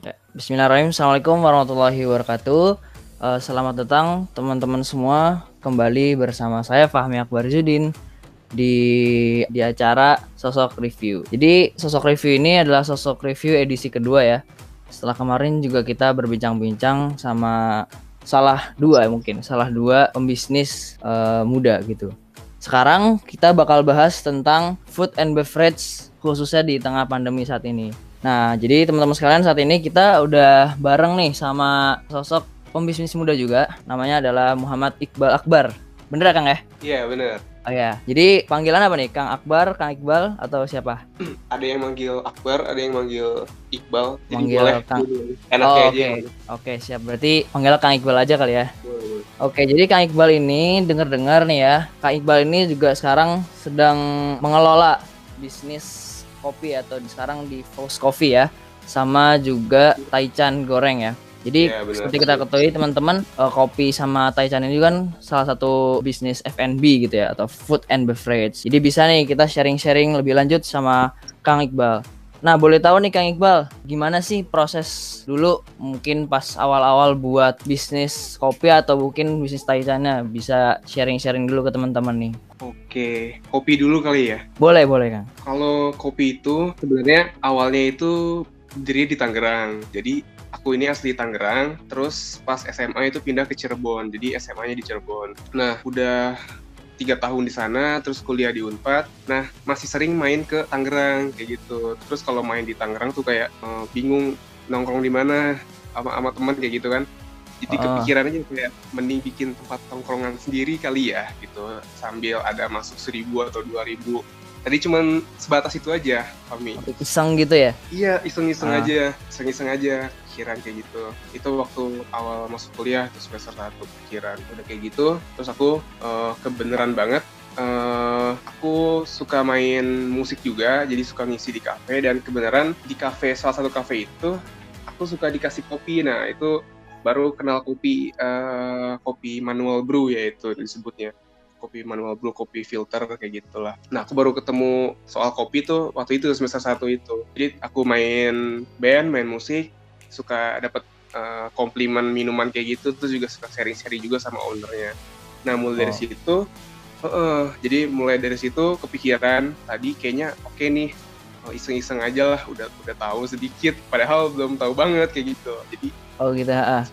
Ya, Bismillahirrahmanirrahim. Assalamualaikum warahmatullahi wabarakatuh. Uh, selamat datang teman-teman semua kembali bersama saya Fahmi Akbar Zudin di di acara Sosok Review. Jadi Sosok Review ini adalah Sosok Review edisi kedua ya. Setelah kemarin juga kita berbincang-bincang sama salah dua mungkin salah dua pembisnis uh, muda gitu. Sekarang kita bakal bahas tentang food and beverage khususnya di tengah pandemi saat ini. Nah, jadi teman-teman sekalian saat ini kita udah bareng nih sama sosok pembisnis muda juga. Namanya adalah Muhammad Iqbal Akbar. Bener ya Kang ya? Iya bener. Oh ya, jadi panggilan apa nih? Kang Akbar, Kang Iqbal, atau siapa? ada yang manggil Akbar, ada yang manggil Iqbal. Jadi manggil boleh Kang. Enaknya oh, aja. Oke, okay. siap. Berarti panggil Kang Iqbal aja kali ya. Boleh, Oke, jadi Kang Iqbal ini denger-dengar nih ya, Kang Iqbal ini juga sekarang sedang mengelola bisnis kopi atau sekarang di Fox Coffee ya sama juga Taichan goreng ya jadi ya, seperti kita ketahui teman-teman uh, kopi sama Taichan ini kan salah satu bisnis F&B gitu ya atau food and beverage. Jadi bisa nih kita sharing-sharing lebih lanjut sama Kang Iqbal. Nah, boleh tahu nih Kang Iqbal, gimana sih proses dulu mungkin pas awal-awal buat bisnis kopi atau mungkin bisnis taichannya bisa sharing-sharing dulu ke teman-teman nih. Oke, kopi dulu kali ya. Boleh, boleh Kang. Kalau kopi itu sebenarnya awalnya itu diri di Tangerang. Jadi aku ini asli Tangerang, terus pas SMA itu pindah ke Cirebon. Jadi SMA-nya di Cirebon. Nah, udah tiga tahun di sana, terus kuliah di Unpad. Nah, masih sering main ke Tangerang kayak gitu. Terus kalau main di Tangerang tuh kayak uh, bingung nongkrong di mana sama sama teman kayak gitu kan. Jadi uh. kepikiran aja kayak mending bikin tempat tongkrongan sendiri kali ya gitu sambil ada masuk seribu atau dua ribu tadi cuman sebatas itu aja kami iseng gitu ya? Iya iseng-iseng uh. aja iseng-iseng aja pikiran kayak gitu. Itu waktu awal masuk kuliah terus semester satu pikiran udah kayak gitu. Terus aku uh, kebenaran banget uh, aku suka main musik juga jadi suka ngisi di kafe. Dan kebenaran di kafe salah satu kafe itu aku suka dikasih kopi. Nah itu baru kenal kopi uh, kopi manual brew ya itu disebutnya kopi manual brew, kopi filter kayak gitulah. Nah, aku baru ketemu soal kopi tuh waktu itu semester satu itu. Jadi aku main band, main musik, suka dapat uh, eh, komplimen minuman kayak gitu, terus juga suka sharing-sharing juga sama ownernya. Nah, mulai oh. dari situ, uh, uh, jadi mulai dari situ kepikiran tadi kayaknya oke okay nih oh, iseng-iseng aja lah udah udah tahu sedikit padahal belum tahu banget kayak gitu jadi oh gitu ah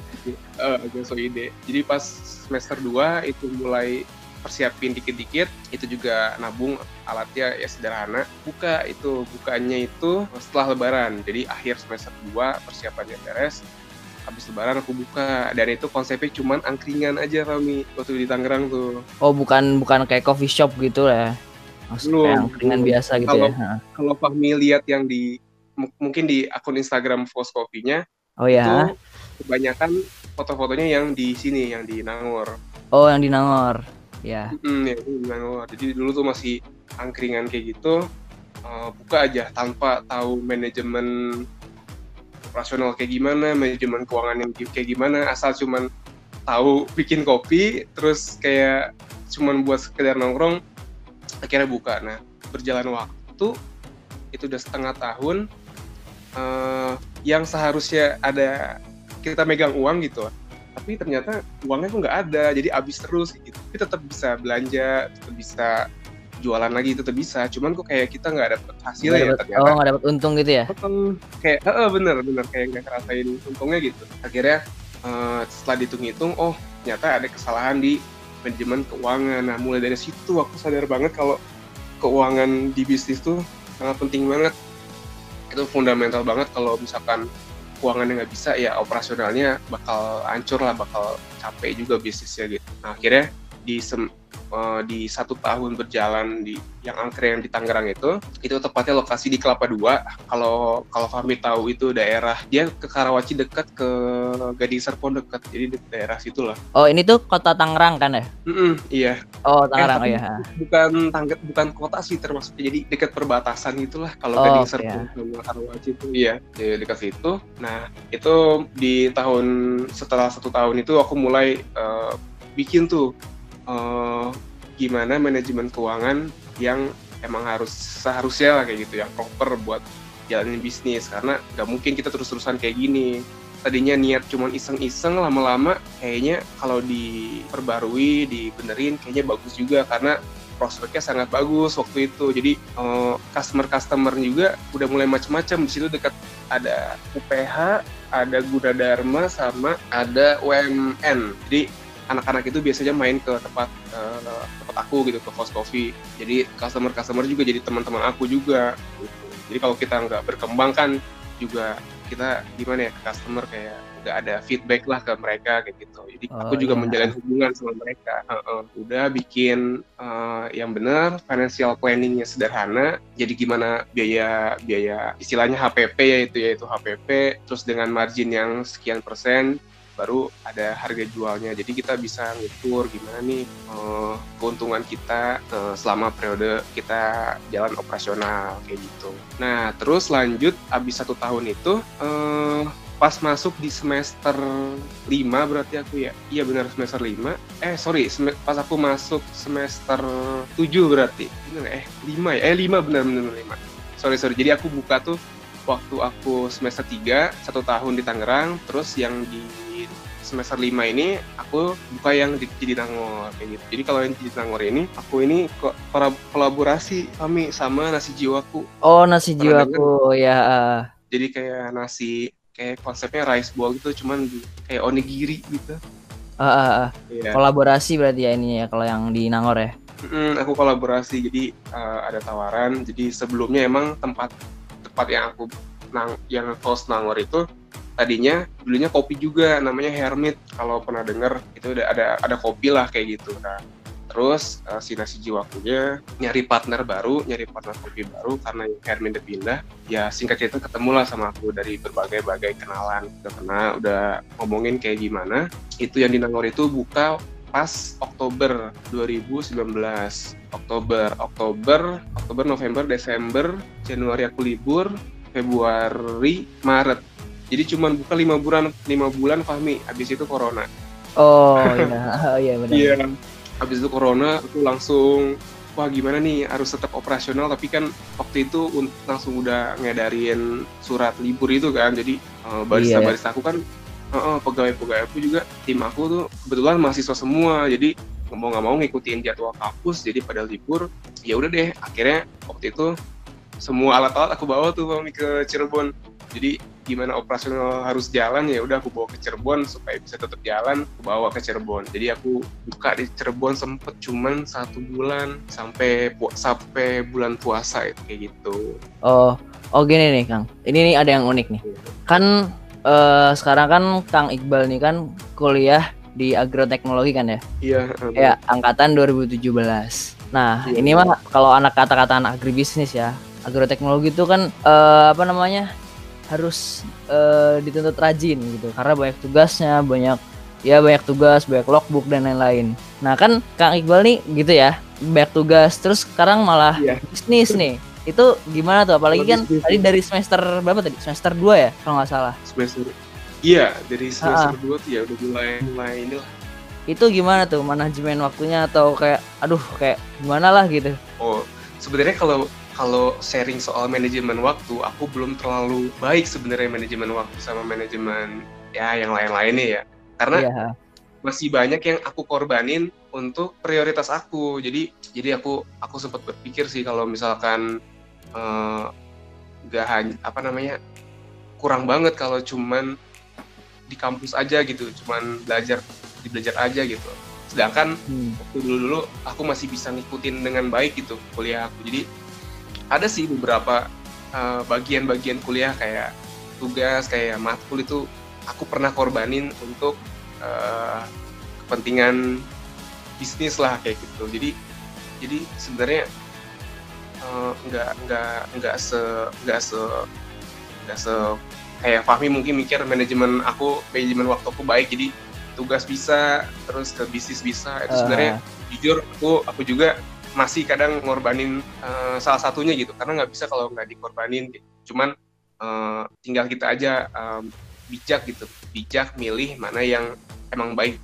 uh, so ide jadi pas semester 2 itu mulai persiapin dikit-dikit itu juga nabung alatnya ya sederhana. Buka itu bukanya itu setelah lebaran. Jadi akhir semester 2 persiapannya beres habis lebaran aku buka. Dan itu konsepnya cuman angkringan aja kami waktu di Tangerang tuh. Oh bukan bukan kayak coffee shop gitu lah Maksudnya kayak angkringan biasa gitu kalau, ya kalau Fahmi lihat yang di mungkin di akun Instagram Fos Coffee-nya oh ya? itu kebanyakan foto-fotonya yang di sini yang di Nangor. Oh yang di Nangor ya. Hmm, ya jadi dulu tuh masih angkringan kayak gitu uh, buka aja tanpa tahu manajemen operasional kayak gimana manajemen keuangan yang kayak gimana asal cuman tahu bikin kopi terus kayak cuman buat sekedar nongkrong akhirnya buka. Nah berjalan waktu itu udah setengah tahun uh, yang seharusnya ada kita megang uang gitu tapi ternyata uangnya tuh nggak ada jadi habis terus gitu. Tapi tetap bisa belanja tetap bisa jualan lagi tetap bisa. Cuman kok kayak kita nggak dapet hasil gak ya ternyata. oh nggak dapet untung gitu ya? Betul. kayak eh, bener bener. Kayak nggak ngerasain untungnya gitu. Akhirnya uh, setelah dihitung-hitung oh ternyata ada kesalahan di manajemen keuangan. Nah mulai dari situ aku sadar banget kalau keuangan di bisnis tuh sangat penting banget. Itu fundamental banget kalau misalkan keuangannya nggak bisa ya operasionalnya bakal hancur lah bakal capek juga bisnisnya gitu. Nah akhirnya di sem uh, di satu tahun berjalan di yang angkringan di Tangerang itu itu tepatnya lokasi di Kelapa Dua. Kalau kalau kami tahu itu daerah dia ke Karawaci dekat ke Gading Serpong dekat jadi di daerah situ lah. Oh ini tuh kota Tangerang kan ya? Mm -mm, iya. Oh Tangerang eh, oh, iya bukan bukan kota sih termasuk jadi dekat perbatasan itulah kalau oh, Gading Serpong iya. sama Karawaci itu iya di dekat situ. Nah itu di tahun setelah satu tahun itu aku mulai uh, bikin tuh uh, gimana manajemen keuangan yang emang harus seharusnya lah kayak gitu yang proper buat jalanin bisnis. Karena nggak mungkin kita terus-terusan kayak gini. Tadinya niat cuma iseng-iseng lama-lama kayaknya kalau diperbarui dibenerin kayaknya bagus juga. Karena prospeknya sangat bagus waktu itu. Jadi uh, customer customer juga udah mulai macam-macam di situ dekat ada UPH ada Gunadarma sama ada UMN jadi anak-anak itu biasanya main ke tempat uh, tempat aku gitu ke House Coffee jadi customer customer juga jadi teman-teman aku juga. Gitu. jadi kalau kita nggak berkembang kan juga kita gimana ya ke customer kayak nggak ada feedback lah ke mereka kayak gitu. Jadi oh, aku juga iya. menjalin hubungan sama mereka. Uh, uh, udah bikin uh, yang benar financial planningnya sederhana. Jadi gimana biaya biaya istilahnya HPP ya itu yaitu HPP terus dengan margin yang sekian persen baru ada harga jualnya. Jadi kita bisa ngukur gimana nih uh, keuntungan kita uh, selama periode kita jalan operasional kayak gitu. Nah terus lanjut abis satu tahun itu uh, pas masuk di semester 5 berarti aku ya? Iya benar semester 5 eh sorry pas aku masuk semester 7 berarti. Bener eh 5 ya? Eh 5 benar benar 5 sorry sorry. Jadi aku buka tuh waktu aku semester 3 satu tahun di Tangerang terus yang di semester 5 ini aku buka yang di Jatinangor kayak gitu. Jadi kalau yang di Jatinangor ini aku ini kok kolaborasi kami sama nasi jiwaku. Oh, nasi Pernah jiwaku ya. Jadi kayak nasi kayak konsepnya rice bowl gitu cuman kayak onigiri gitu. Uh, uh, uh. Yeah. Kolaborasi berarti ya ini ya kalau yang di Nangor ya. Mm, aku kolaborasi jadi uh, ada tawaran. Jadi sebelumnya emang tempat tempat yang aku nang yang host Nangor itu tadinya dulunya kopi juga namanya Hermit. Kalau pernah denger itu udah ada ada kopi lah kayak gitu. Nah terus uh, si nasi jiwakunya nyari partner baru nyari partner kopi baru karena Hermit udah pindah ya singkat cerita ketemu lah sama aku dari berbagai bagai kenalan karena udah ngomongin kayak gimana itu yang di Nangor itu buka pas Oktober 2019 Oktober Oktober Oktober November Desember Januari aku libur Februari Maret jadi cuma buka lima bulan lima bulan Fahmi. Habis itu corona. Oh iya. Oh, iya benar. Iya. Habis itu corona aku langsung wah gimana nih? Harus tetap operasional. Tapi kan waktu itu langsung udah ngedarin surat libur itu kan. Jadi uh, barista iya. barista aku kan uh, uh, pegawai pegawai aku juga tim aku tuh kebetulan mahasiswa semua. Jadi mau nggak mau ngikutin jadwal kampus. Jadi pada libur ya udah deh. Akhirnya waktu itu semua alat-alat aku bawa tuh Fahmi ke Cirebon. Jadi gimana operasional harus jalan ya udah aku bawa ke Cirebon supaya bisa tetap jalan aku bawa ke Cirebon jadi aku buka di Cirebon sempet cuman satu bulan sampai sampai bulan puasa itu kayak gitu oh oh gini nih Kang ini nih ada yang unik nih kan uh, sekarang kan Kang Iqbal nih kan kuliah di agroteknologi kan ya? Iya. Ya, angkatan 2017. Nah, iya, ini mah kalau anak kata-kata anak agribisnis ya. Agroteknologi itu kan uh, apa namanya? Harus uh, dituntut rajin gitu. Karena banyak tugasnya banyak ya banyak tugas banyak logbook dan lain-lain. Nah kan kang iqbal nih gitu ya banyak tugas. Terus sekarang malah yeah. bisnis nih. Itu gimana tuh? Apalagi kan bisnis. tadi dari semester berapa tadi? Semester 2 ya kalau nggak salah. Semester iya dari semester ah. 2 tuh ya udah mulai mulai inilah. Itu gimana tuh? Manajemen waktunya atau kayak aduh kayak gimana lah gitu? Oh sebenarnya kalau kalau sharing soal manajemen waktu, aku belum terlalu baik sebenarnya manajemen waktu sama manajemen ya yang lain-lainnya ya. Karena yeah. masih banyak yang aku korbanin untuk prioritas aku. Jadi jadi aku aku sempat berpikir sih kalau misalkan uh, hanya apa namanya kurang banget kalau cuman di kampus aja gitu, cuman belajar di belajar aja gitu. Sedangkan hmm. waktu dulu-dulu aku masih bisa ngikutin dengan baik gitu kuliah aku. Jadi ada sih beberapa eh, bagian-bagian uh, kuliah kayak tugas kayak matkul itu aku pernah korbanin untuk uh, kepentingan bisnis lah kayak gitu jadi jadi sebenarnya uh, nggak nggak nggak se nggak se nggak se kayak Fahmi mungkin mikir manajemen aku manajemen waktu aku baik jadi tugas bisa terus ke bisnis bisa itu sebenarnya uh. jujur aku aku juga masih kadang ngorbanin uh, salah satunya gitu. Karena nggak bisa kalau nggak dikorbanin gitu. cuman uh, tinggal kita aja um, bijak gitu. Bijak milih mana yang emang baik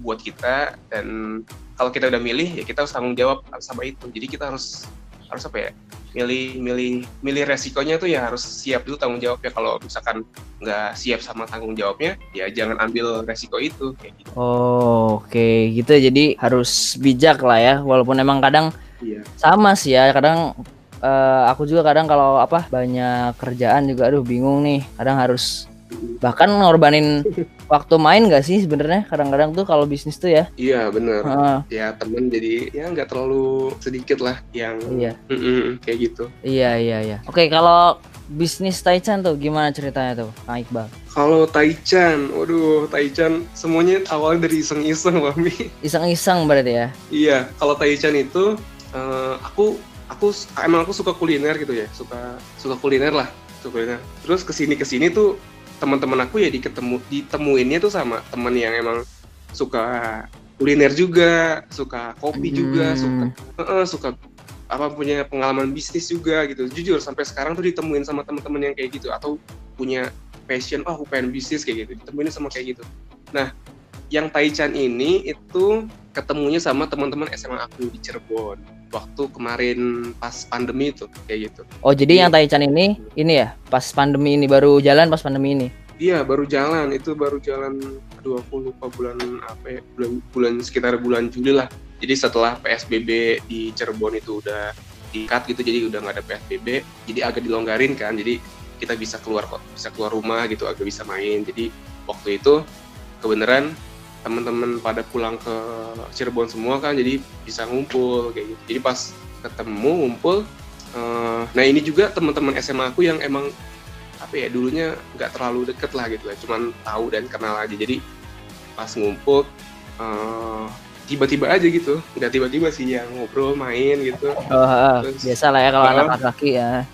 buat kita. Dan kalau kita udah milih ya kita harus tanggung jawab sama itu. Jadi kita harus harus apa ya milih milih milih resikonya tuh ya harus siap dulu tanggung jawabnya kalau misalkan nggak siap sama tanggung jawabnya ya jangan ambil resiko itu kayak gitu. Oh, oke okay. gitu jadi harus bijak lah ya walaupun emang kadang iya. sama sih ya kadang uh, aku juga kadang kalau apa banyak kerjaan juga aduh bingung nih kadang harus bahkan ngorbanin waktu main gak sih sebenarnya? Kadang-kadang tuh kalau bisnis tuh ya. Iya bener. Uh. ya temen jadi ya nggak terlalu sedikit lah yang iya. Mm -mm, kayak gitu. Iya iya iya. Oke kalau bisnis Taichan tuh gimana ceritanya tuh Kang Iqbal? Kalau Taichan waduh Taichan semuanya awalnya dari iseng-iseng Mami iseng-iseng berarti ya? Iya kalau Taichan itu uh, aku aku emang aku suka kuliner gitu ya suka suka kuliner lah suka kuliner. Terus ke sini ke sini tuh teman-teman aku ya diketemu ditemuinnya tuh sama teman yang emang suka kuliner juga, suka kopi hmm. juga, suka uh, suka apa punya pengalaman bisnis juga gitu. Jujur sampai sekarang tuh ditemuin sama teman-teman yang kayak gitu atau punya passion, oh aku pengen bisnis kayak gitu. Ditemuin sama kayak gitu. Nah, yang Taichan ini itu ketemunya sama teman-teman SMA aku di Cirebon waktu kemarin pas pandemi itu kayak gitu. Oh jadi ya. yang Taichan ini ini ya pas pandemi ini baru jalan pas pandemi ini? Iya baru jalan itu baru jalan aduh aku lupa bulan apa ya bulan bulan sekitar bulan Juli lah. Jadi setelah PSBB di Cirebon itu udah dikat gitu jadi udah nggak ada PSBB jadi agak dilonggarin kan jadi kita bisa keluar kok bisa keluar rumah gitu agak bisa main jadi waktu itu kebenaran teman-teman pada pulang ke Cirebon semua kan jadi bisa ngumpul kayak gitu. Jadi pas ketemu ngumpul uh, nah ini juga teman-teman SMA aku yang emang apa ya dulunya nggak terlalu deket lah gitu ya cuman tahu dan kenal aja. Jadi pas ngumpul uh, tiba-tiba aja gitu nggak tiba-tiba sih yang ngobrol main gitu. Oh, Terus, biasa lah ya kalau uh, anak laki ya.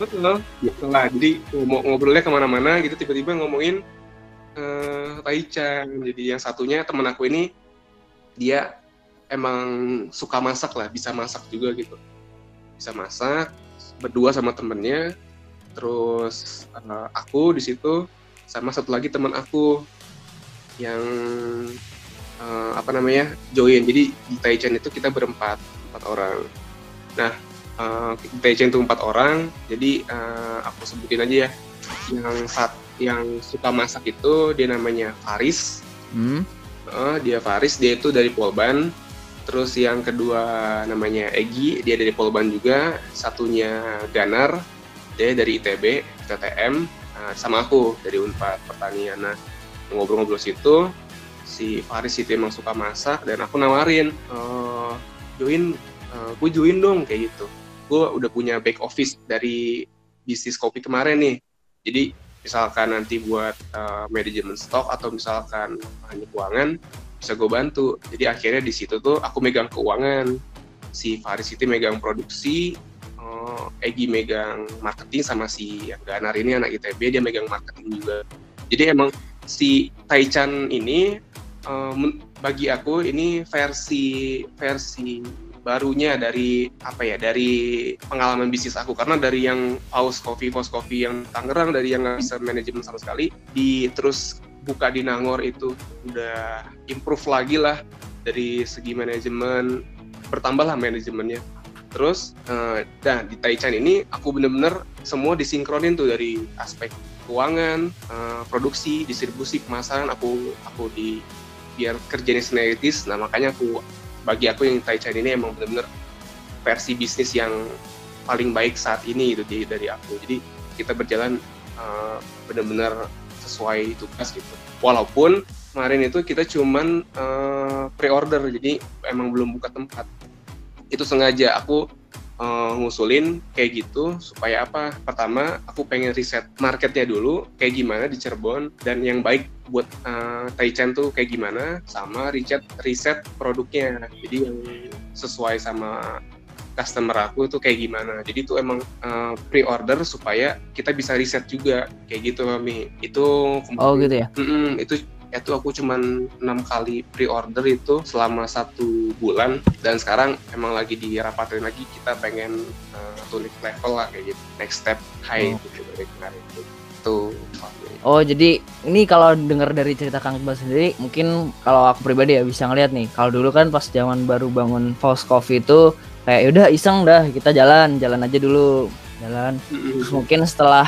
betul. Betul lah jadi ngobrolnya ke mana-mana gitu tiba-tiba ngomongin uh, Taichan jadi yang satunya temen aku ini dia emang suka masak lah bisa masak juga gitu. Bisa masak berdua sama temennya. Terus uh, aku di situ sama satu lagi teman aku yang uh, apa namanya join. Jadi di Taichan itu kita berempat empat orang. Nah uh, Taichan itu empat orang. Jadi uh, aku sebutin aja ya. Yang satu yang suka masak itu dia namanya Faris. Hmm. Uh, dia Faris, dia itu dari Polban. Terus yang kedua namanya Egi, dia dari Polban juga. Satunya Ganar, dia dari ITB, TTM. Uh, sama aku dari Unpad Pertanian. Nah, ngobrol-ngobrol situ, si Faris itu emang suka masak dan aku nawarin, uh, join, uh, gue join dong kayak gitu. Gue udah punya back office dari bisnis kopi kemarin nih. Jadi misalkan nanti buat uh, manajemen stok atau misalkan hanya keuangan bisa gue bantu. Jadi akhirnya di situ tuh aku megang keuangan. Si Faris itu megang produksi uh, Egi megang marketing sama si Ganar ini anak ITB dia megang marketing juga. Jadi emang si Taichan ini uh, bagi aku ini versi versi barunya dari apa ya dari pengalaman bisnis aku. Karena dari yang Paus Coffee Paus Coffee yang Tangerang dari yang nggak bisa manajemen sama sekali di terus buka di Nangor itu udah improve lagi lah. Dari segi manajemen bertambah lah manajemennya. Terus uh, nah di Taichan ini aku bener-bener semua disinkronin tuh dari aspek keuangan uh, produksi distribusi pemasaran aku aku di biar kerjanya sinergis. Nah makanya aku bagi aku yang Taichan ini emang benar-benar versi bisnis yang paling baik saat ini itu dari aku. Jadi kita berjalan uh, benar-benar sesuai tugas gitu. Walaupun kemarin itu kita cuman uh, pre-order jadi emang belum buka tempat. Itu sengaja aku uh, ngusulin kayak gitu supaya apa? Pertama, aku pengen riset marketnya dulu kayak gimana di Cirebon dan yang baik buat uh, Taichan tuh kayak gimana sama riset riset produknya. Jadi yang sesuai sama customer aku itu kayak gimana. Jadi itu emang uh, pre-order supaya kita bisa riset juga kayak gitu Mami. Itu Oh gitu ya. Mm -mm, itu itu aku cuman enam kali pre-order itu selama satu bulan. Dan sekarang emang lagi dirapatin lagi kita pengen uh, tulis level lah kayak gitu. Next step high oh. gitu dari kemarin. Itu Oh jadi ini kalau dengar dari cerita Kang Iqbal sendiri mungkin kalau aku pribadi ya bisa ngeliat nih kalau dulu kan pas zaman baru bangun False Coffee itu kayak yaudah iseng dah kita jalan jalan aja dulu jalan. Terus mungkin setelah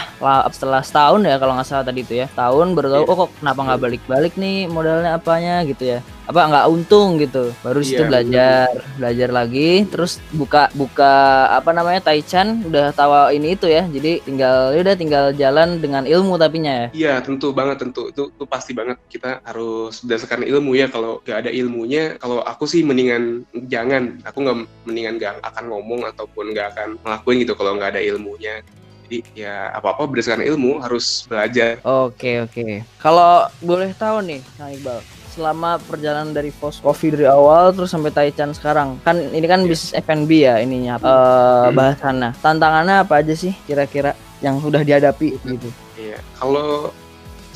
setelah setahun ya kalau nggak salah tadi itu ya. Tahun baru tahu yeah. oh kok kenapa nggak balik-balik nih modalnya apanya gitu ya apa nggak untung gitu. Baru yeah, situ belajar bener. belajar lagi terus buka buka apa namanya Taichan udah tahu ini itu ya. Jadi tinggal ya udah tinggal jalan dengan ilmu tapinya ya. Iya tentu banget tentu. Itu, itu pasti banget kita harus berdasarkan ilmu ya. Kalau nggak ada ilmunya kalau aku sih mendingan jangan. Aku nggak mendingan nggak akan ngomong ataupun nggak akan ngelakuin gitu kalau nggak ada ilmunya. Jadi ya apa-apa berdasarkan ilmu harus belajar. Oke oke. Kalau boleh tahu nih, Kang Iqbal, selama perjalanan dari Post Coffee dari awal terus sampai Taichan sekarang kan ini kan yeah. bisnis F&B ya ininya uh, hmm. bahasannya tantangannya apa aja sih kira-kira yang sudah dihadapi gitu iya yeah. kalau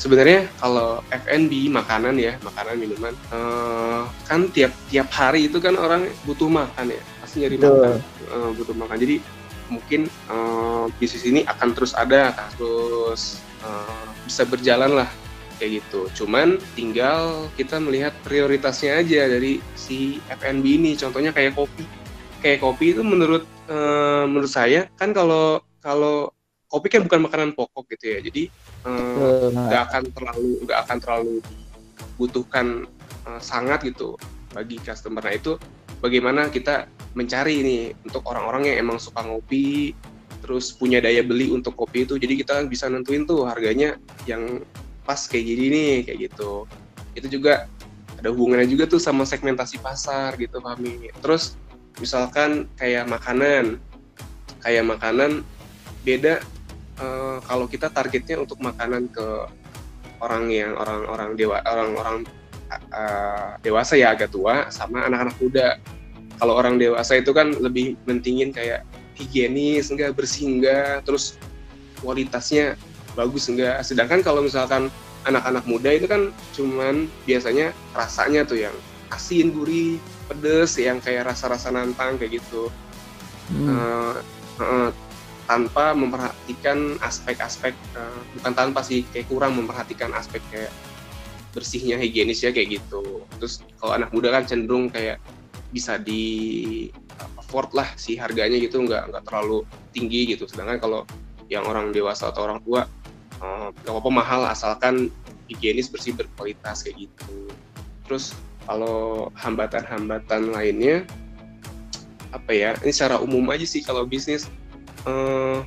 sebenarnya kalau F&B makanan ya makanan minuman uh, kan tiap tiap hari itu kan orang butuh makan ya pasti nyari Betul. makan uh, butuh makan jadi mungkin uh, bisnis ini akan terus ada terus uh, bisa berjalan lah kayak gitu. Cuman tinggal kita melihat prioritasnya aja dari si FNB ini. Contohnya kayak kopi. Kayak kopi itu menurut uh, menurut saya kan kalau kalau kopi kan bukan makanan pokok gitu ya. Jadi eh, nggak uh, akan terlalu nggak akan terlalu dibutuhkan uh, sangat gitu bagi customer. Nah itu bagaimana kita mencari ini untuk orang-orang yang emang suka ngopi terus punya daya beli untuk kopi itu jadi kita bisa nentuin tuh harganya yang pas kayak gini nih kayak gitu. Itu juga ada hubungannya juga tuh sama segmentasi pasar gitu kami terus misalkan kayak makanan. Kayak makanan beda uh, kalau kita targetnya untuk makanan ke orang yang orang-orang dewa orang-orang uh, dewasa ya agak tua sama anak-anak muda. Kalau orang dewasa itu kan lebih mentingin kayak higienis enggak bersih enggak. Terus kualitasnya bagus enggak. Sedangkan kalau misalkan anak-anak muda itu kan cuman biasanya rasanya tuh yang asin gurih pedes yang kayak rasa-rasa nantang kayak gitu. Hmm. uh, uh, tanpa memperhatikan aspek-aspek uh, bukan tanpa sih kayak kurang memperhatikan aspek kayak bersihnya higienis ya kayak gitu. Terus kalau anak muda kan cenderung kayak bisa di afford lah si harganya gitu nggak nggak terlalu tinggi gitu. Sedangkan kalau yang orang dewasa atau orang tua eh, nggak uh, apa-apa mahal asalkan higienis bersih berkualitas kayak gitu. Terus kalau hambatan-hambatan lainnya apa ya ini secara umum aja sih kalau bisnis. Uh,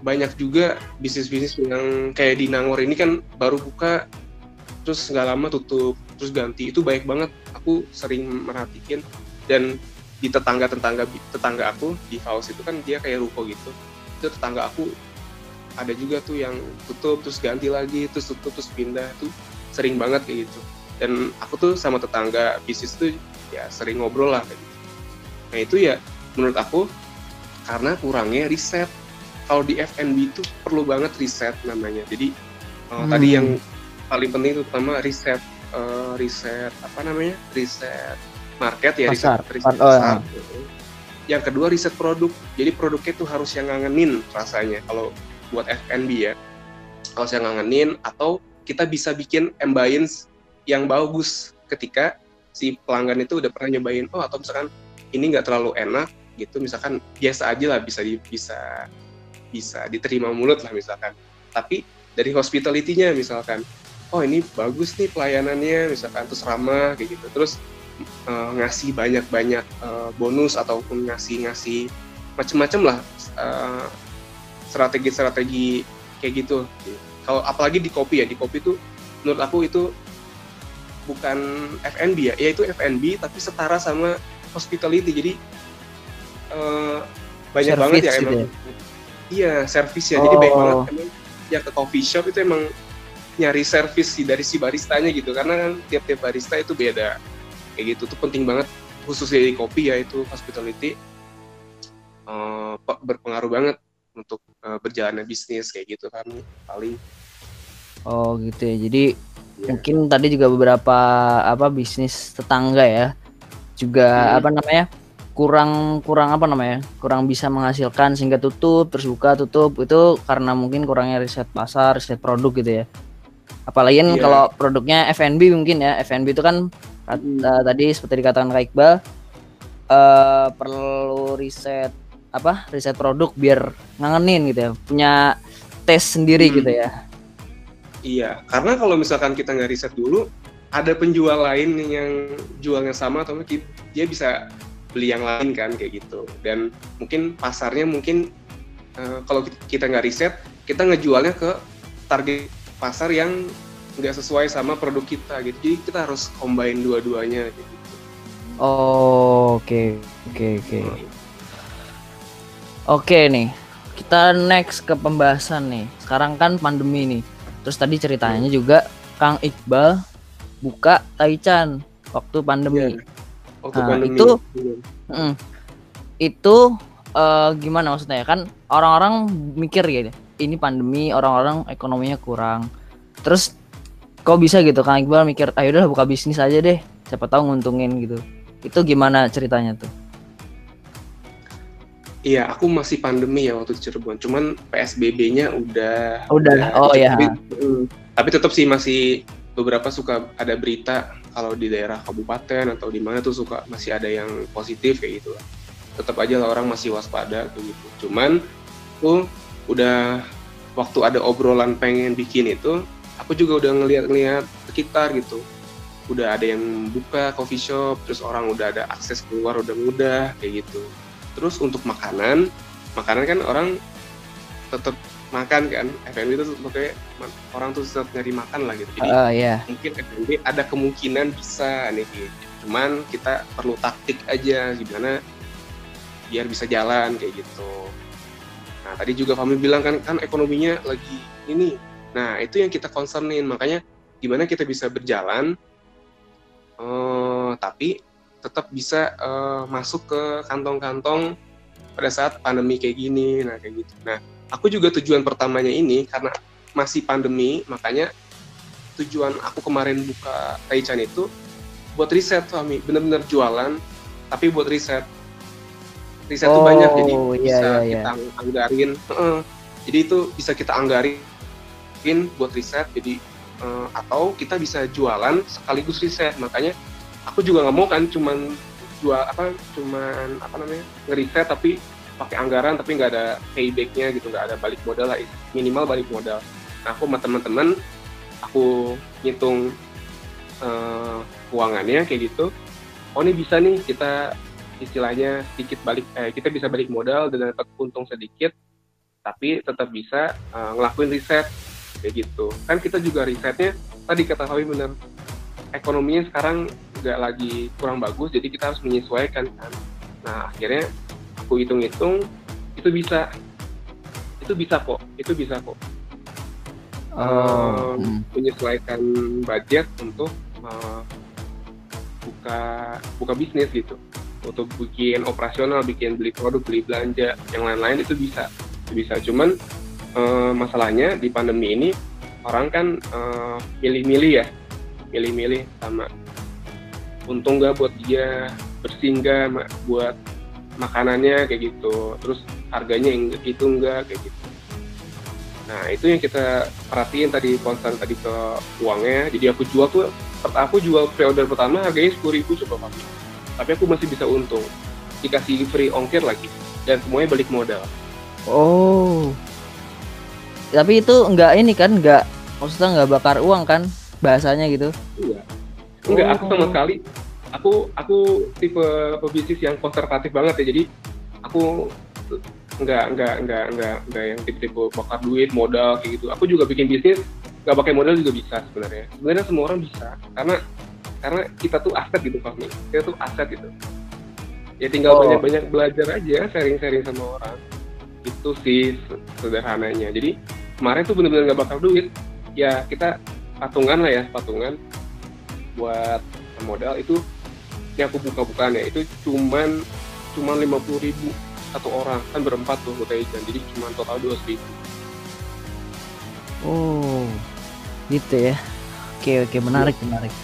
banyak juga bisnis-bisnis yang kayak di Nangor ini kan baru buka terus nggak lama tutup terus ganti. Itu baik banget aku sering merhatikan dan di tetangga tetangga tetangga aku di Faus itu kan dia kayak ruko gitu. Itu tetangga aku ada juga tuh yang tutup terus ganti lagi terus tutup terus pindah tuh sering banget kayak gitu dan aku tuh sama tetangga bisnis tuh ya sering ngobrol lah kayak gitu. nah itu ya menurut aku karena kurangnya riset kalau di FNB itu perlu banget riset namanya jadi uh, hmm. tadi yang paling penting itu pertama riset uh, riset apa namanya riset market ya pasar. riset, riset oh, pasar. Ya. Yang kedua riset produk. Jadi produknya itu harus yang ngangenin rasanya kalau buat F&B ya. Kalau saya ngangenin atau kita bisa bikin ambience yang bagus ketika si pelanggan itu udah pernah nyobain oh atau misalkan ini nggak terlalu enak gitu misalkan biasa aja lah bisa di, bisa bisa diterima mulut lah misalkan tapi dari hospitality-nya misalkan oh ini bagus nih pelayanannya misalkan terus ramah kayak gitu terus uh, ngasih banyak-banyak uh, bonus ataupun ngasih-ngasih macem-macem lah eh, strategi-strategi kayak gitu. Kalau apalagi di kopi ya, di kopi tuh menurut aku itu bukan F&B ya, ya itu F&B tapi setara sama hospitality. Jadi uh, banyak service banget ya emang. Ya? Iya, service ya. Oh. Jadi baik banget emang ya ke coffee shop itu emang nyari service sih dari si baristanya gitu karena kan tiap-tiap barista itu beda kayak gitu tuh penting banget khususnya di kopi ya itu hospitality uh, berpengaruh banget untuk uh, berjalannya bisnis kayak gitu kan paling oh gitu ya jadi yeah. mungkin tadi juga beberapa apa bisnis tetangga ya juga hmm. apa namanya kurang kurang apa namanya kurang bisa menghasilkan sehingga tutup terus buka tutup itu karena mungkin kurangnya riset pasar riset produk gitu ya apalagi yeah. kalau produknya F&B mungkin ya F&B itu kan uh, tadi seperti dikatakan Kak Iqbal uh, perlu riset apa riset produk biar ngangenin gitu ya punya tes sendiri hmm. gitu ya. Iya karena kalau misalkan kita nggak riset dulu ada penjual lain yang jualnya sama atau mungkin dia bisa beli yang lain kan kayak gitu. Dan mungkin pasarnya mungkin uh, kalau kita nggak riset kita ngejualnya ke target pasar yang nggak sesuai sama produk kita gitu. Jadi kita harus combine dua-duanya gitu. Oh oke oke oke. Hmm. Oke nih, kita next ke pembahasan nih. Sekarang kan pandemi nih. Terus tadi ceritanya hmm. juga Kang Iqbal buka Taichan waktu pandemi. Yeah. Waktu nah, pandemi. itu yeah. mm, itu uh, gimana maksudnya ya kan orang-orang mikir ya ini pandemi orang-orang ekonominya kurang. Terus kok bisa gitu Kang Iqbal mikir ayo udah buka bisnis aja deh siapa tahu nguntungin gitu. Itu gimana ceritanya tuh? Iya, aku masih pandemi ya waktu di Cirebon. Cuman PSBB-nya udah. Udah. udah oh ya. Tapi, mm, tapi tetap sih masih beberapa suka ada berita kalau di daerah kabupaten atau di mana tuh suka masih ada yang positif kayak gitu lah. Tetap aja lah orang masih waspada gitu. Cuman tuh udah waktu ada obrolan pengen bikin itu, aku juga udah ngeliat-ngeliat sekitar gitu. Udah ada yang buka coffee shop, terus orang udah ada akses keluar udah mudah kayak gitu terus untuk makanan makanan kan orang tetap makan kan. F&B itu sebagai orang tuh tetap nyari makan lah gitu. Jadi uh, yeah. mungkin F&B ada kemungkinan bisa nih gitu. cuman kita perlu taktik aja gimana biar bisa jalan kayak gitu. Nah tadi juga Fami bilang kan kan ekonominya lagi ini. Nah itu yang kita concernin. Makanya gimana kita bisa berjalan uh, tapi tetap bisa uh, masuk ke kantong-kantong pada saat pandemi kayak gini nah kayak gitu. Nah aku juga tujuan pertamanya ini karena masih pandemi makanya tujuan aku kemarin buka Taichan itu buat riset Fami bener-bener jualan tapi buat riset. Riset oh, banyak jadi iya, bisa iya, iya. kita anggarin. Uh, jadi itu bisa kita anggarin buat riset jadi uh, atau kita bisa jualan sekaligus riset. Makanya aku juga nggak mau kan cuman jual apa cuman apa namanya ngeriset tapi pakai anggaran tapi nggak ada paybacknya gitu nggak ada balik modal lah minimal balik modal. Nah aku sama teman-teman aku ngitung uh, keuangannya kayak gitu. Oh ini bisa nih kita istilahnya sedikit balik eh, kita bisa balik modal dan dapat untung sedikit tapi tetap bisa uh, ngelakuin riset kayak gitu. Kan kita juga risetnya tadi kata Hawi benar ekonominya sekarang nggak lagi kurang bagus jadi kita harus menyesuaikan kan. Nah akhirnya aku hitung-hitung itu bisa. Itu bisa kok itu bisa kok. Oh. um, menyesuaikan budget untuk uh, buka buka bisnis gitu. Untuk bikin operasional bikin beli produk beli belanja yang lain-lain itu bisa itu bisa. Cuman uh, masalahnya di pandemi ini orang kan uh, milih-milih ya milih-milih sama untung nggak buat dia bersinggah buat makanannya kayak gitu. Terus harganya yang itu enggak kayak gitu. Nah itu yang kita perhatiin tadi konsen tadi ke uangnya. Jadi aku jual tuh aku jual pre-order pertama harganya sepuluh ribu coba papi tapi aku masih bisa untung. Dikasih free ongkir lagi dan semuanya balik modal. Oh. Tapi itu enggak ini kan enggak maksudnya enggak bakar uang kan bahasanya gitu? Iya enggak oh. aku sama sekali. Aku aku tipe pebisnis yang konservatif banget ya jadi aku enggak enggak enggak enggak enggak yang tipe-tipe bakar duit modal kayak gitu. Aku juga bikin bisnis nggak pakai modal juga bisa sebenarnya. Sebenarnya semua orang bisa karena karena kita tuh aset gitu Pak kita tuh aset gitu. Ya tinggal banyak-banyak belajar aja sharing-sharing sama orang. Itu sih sederhananya. Jadi kemarin tuh bener-bener nggak bakar duit. Ya kita patungan lah ya patungan buat modal itu yang aku buka-bukaan ya itu cuman cuman lima puluh ribu satu orang. Kan berempat tuh hotel ikan jadi cuma total dua ribu. Oh gitu ya. Oke oke menarik ya. menarik.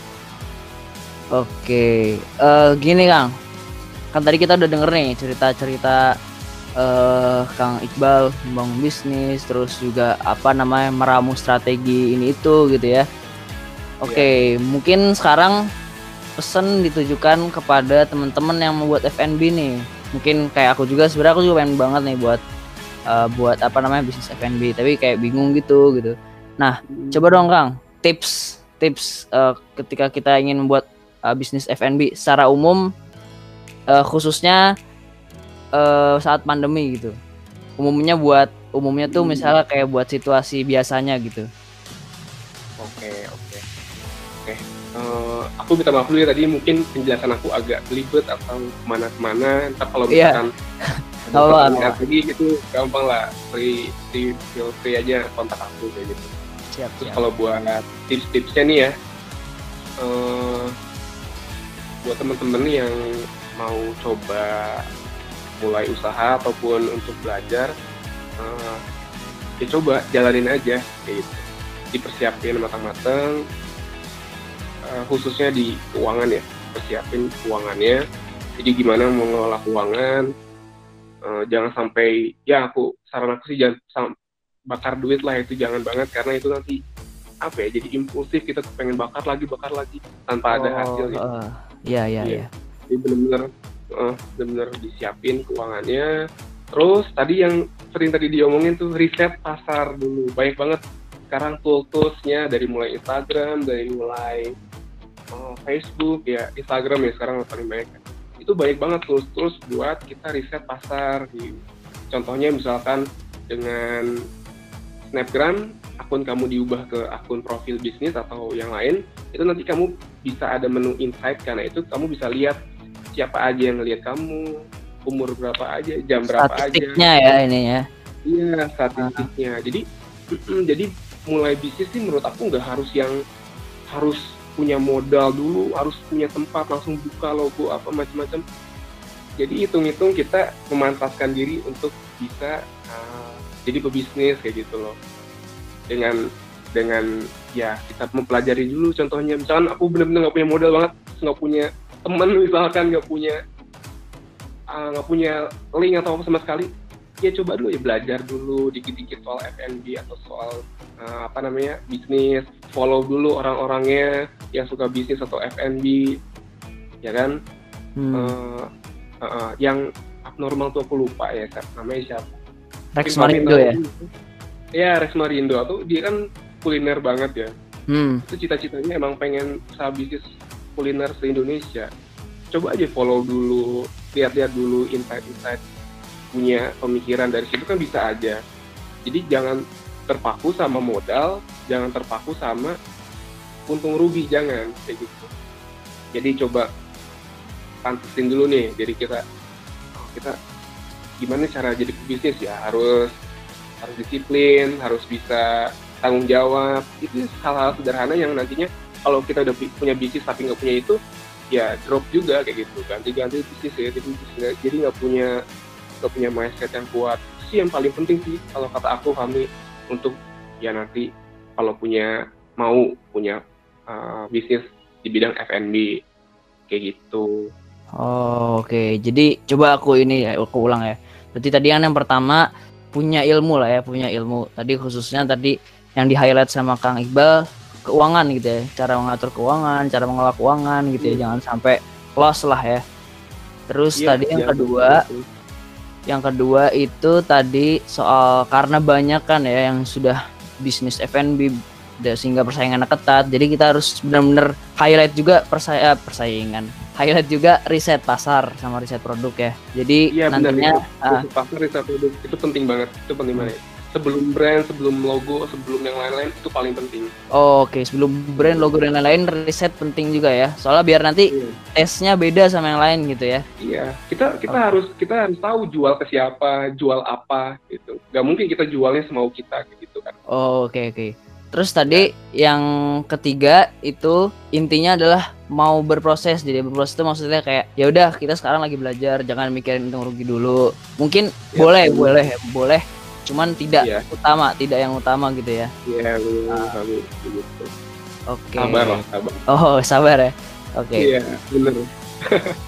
Oke uh, gini kang. Kan tadi kita udah denger nih cerita-cerita uh, Kang Iqbal membangun bisnis terus juga apa namanya meramu strategi ini itu gitu ya Oke, okay, yeah. mungkin sekarang pesan ditujukan kepada teman-teman yang membuat F&B nih. Mungkin kayak aku juga sebenarnya aku juga pengen banget nih buat uh, buat apa namanya bisnis F&B, tapi kayak bingung gitu gitu. Nah, hmm. coba dong Kang, tips tips uh, ketika kita ingin membuat uh, bisnis F&B secara umum uh, khususnya uh, saat pandemi gitu. Umumnya buat umumnya tuh hmm. misalnya kayak buat situasi biasanya gitu. Oke, oke. Uh, aku minta maaf dulu ya tadi mungkin penjelasan aku agak belibet atau ke mana-kemana. Entar kalau iya. misalkan yeah. ada lagi itu gampang lah. Free, free, feel free aja kontak aku kayak gitu. Siap, Terus kalau buat tips-tipsnya nih ya, uh, buat temen-temen yang mau coba mulai usaha ataupun untuk belajar, uh, ya coba jalanin aja kayak gitu dipersiapin matang-matang uh, khususnya di keuangan ya persiapin keuangannya jadi gimana mengelola keuangan uh, jangan sampai ya aku saran aku sih jangan bakar duit lah itu jangan banget karena itu nanti apa ya jadi impulsif kita pengen bakar lagi bakar lagi tanpa oh, ada hasil gitu. Uh, iya iya iya. Jadi benar-benar uh, benar-benar disiapin keuangannya. Terus tadi yang sering tadi diomongin tuh riset pasar dulu. Banyak banget sekarang tool-toolsnya dari mulai Instagram, dari mulai uh, Facebook ya Instagram ya sekarang paling banyak. Itu banyak banget tools-tools buat kita riset pasar gitu. contohnya misalkan dengan Snapgram akun kamu diubah ke akun profil bisnis atau yang lain itu nanti kamu bisa ada menu insight karena itu kamu bisa lihat siapa aja yang ngelihat kamu umur berapa aja jam berapa aja. Statistiknya ya ini ya. Iya statistiknya. Jadi jadi mulai bisnis sih menurut aku nggak harus yang harus punya modal dulu, harus punya tempat langsung buka logo apa macam-macam. Jadi hitung-hitung kita memantaskan diri untuk bisa uh, jadi pebisnis kayak gitu loh. Dengan dengan ya kita mempelajari dulu contohnya misalkan aku benar-benar nggak punya modal banget nggak punya teman misalkan nggak punya ah, nggak uh, punya link atau apa sama sekali ya coba dulu ya belajar dulu dikit-dikit soal F&B atau soal uh, apa namanya bisnis follow dulu orang-orangnya yang suka bisnis atau F&B ya kan? Hmm. uh, uh, uh, yang abnormal tuh aku lupa ya namanya siapa? Rex Marindo ya? Ya Rex Marindo. Tuh dia kan kuliner banget ya. Hmm. itu cita-citanya emang pengen usaha bisnis kuliner se Indonesia coba aja follow dulu lihat-lihat dulu insight-insight punya pemikiran dari situ kan bisa aja. Jadi jangan terpaku sama modal jangan terpaku sama untung rugi jangan. Kayak gitu. Jadi coba pantesin dulu nih. Jadi kita kita gimana cara jadi bisnis ya? Harus harus disiplin harus bisa tanggung jawab. Itu hal-hal sederhana yang nantinya kalau kita udah punya bisnis tapi nggak punya itu ya drop juga kayak gitu. Ganti-ganti bisnis ya jadi nggak punya kita punya mindset yang kuat. Sih yang paling penting sih kalau kata aku kami untuk ya nanti kalau punya mau punya uh, bisnis di bidang F&B kayak gitu. Oh, oke. Okay. Jadi coba aku ini ya aku ulang ya. Berarti tadi yang pertama punya ilmu lah ya, punya ilmu. Tadi khususnya tadi yang di highlight sama Kang Iqbal keuangan gitu ya, cara mengatur keuangan, cara mengelola keuangan gitu ya, hmm. jangan sampai loss lah ya. Terus yeah, tadi yang yeah, kedua betul yang kedua itu tadi soal karena banyak kan ya yang sudah bisnis F&B sehingga persaingannya ketat. Jadi kita harus benar-benar highlight juga persai eh, persaingan. Highlight juga riset pasar sama riset produk ya. Jadi iya, nantinya benar, uh, pasar riset produk itu penting banget. Itu penting banget sebelum brand, sebelum logo, sebelum yang lain-lain itu paling penting. Oh, Oke, okay. sebelum brand, logo dan lain-lain riset penting juga ya. Soalnya biar nanti yeah. tesnya beda sama yang lain gitu ya. Iya, kita kita okay. harus kita harus tahu jual ke siapa, jual apa gitu. Gak mungkin kita jualnya semau kita gitu kan. Oh, oke okay, oke. Okay. Terus tadi ya. yang ketiga itu intinya adalah mau berproses. Jadi berproses itu maksudnya kayak ya udah kita sekarang lagi belajar, jangan mikirin untung rugi dulu. Mungkin ya, boleh, boleh, boleh cuman tidak yeah. utama tidak yang utama gitu ya iya nah. gitu oke okay. sabar lah sabar oh sabar ya oke okay. iya bener oke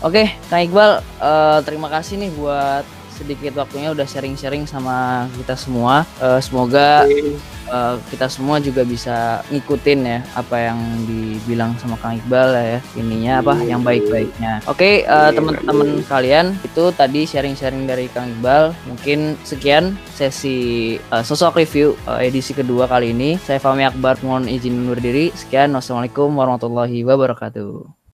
okay, kang Iqbal uh, terima kasih nih buat sedikit waktunya udah sharing-sharing sama kita semua. Uh, semoga uh, kita semua juga bisa ngikutin ya apa yang dibilang sama Kang Iqbal ya ininya apa yang baik-baiknya. Oke okay, uh, teman-teman kalian itu tadi sharing-sharing dari Kang Iqbal. Mungkin sekian sesi uh, sosok review uh, edisi kedua kali ini. Saya Fahmi Akbar mohon izin undur diri. Sekian wassalamualaikum warahmatullahi wabarakatuh.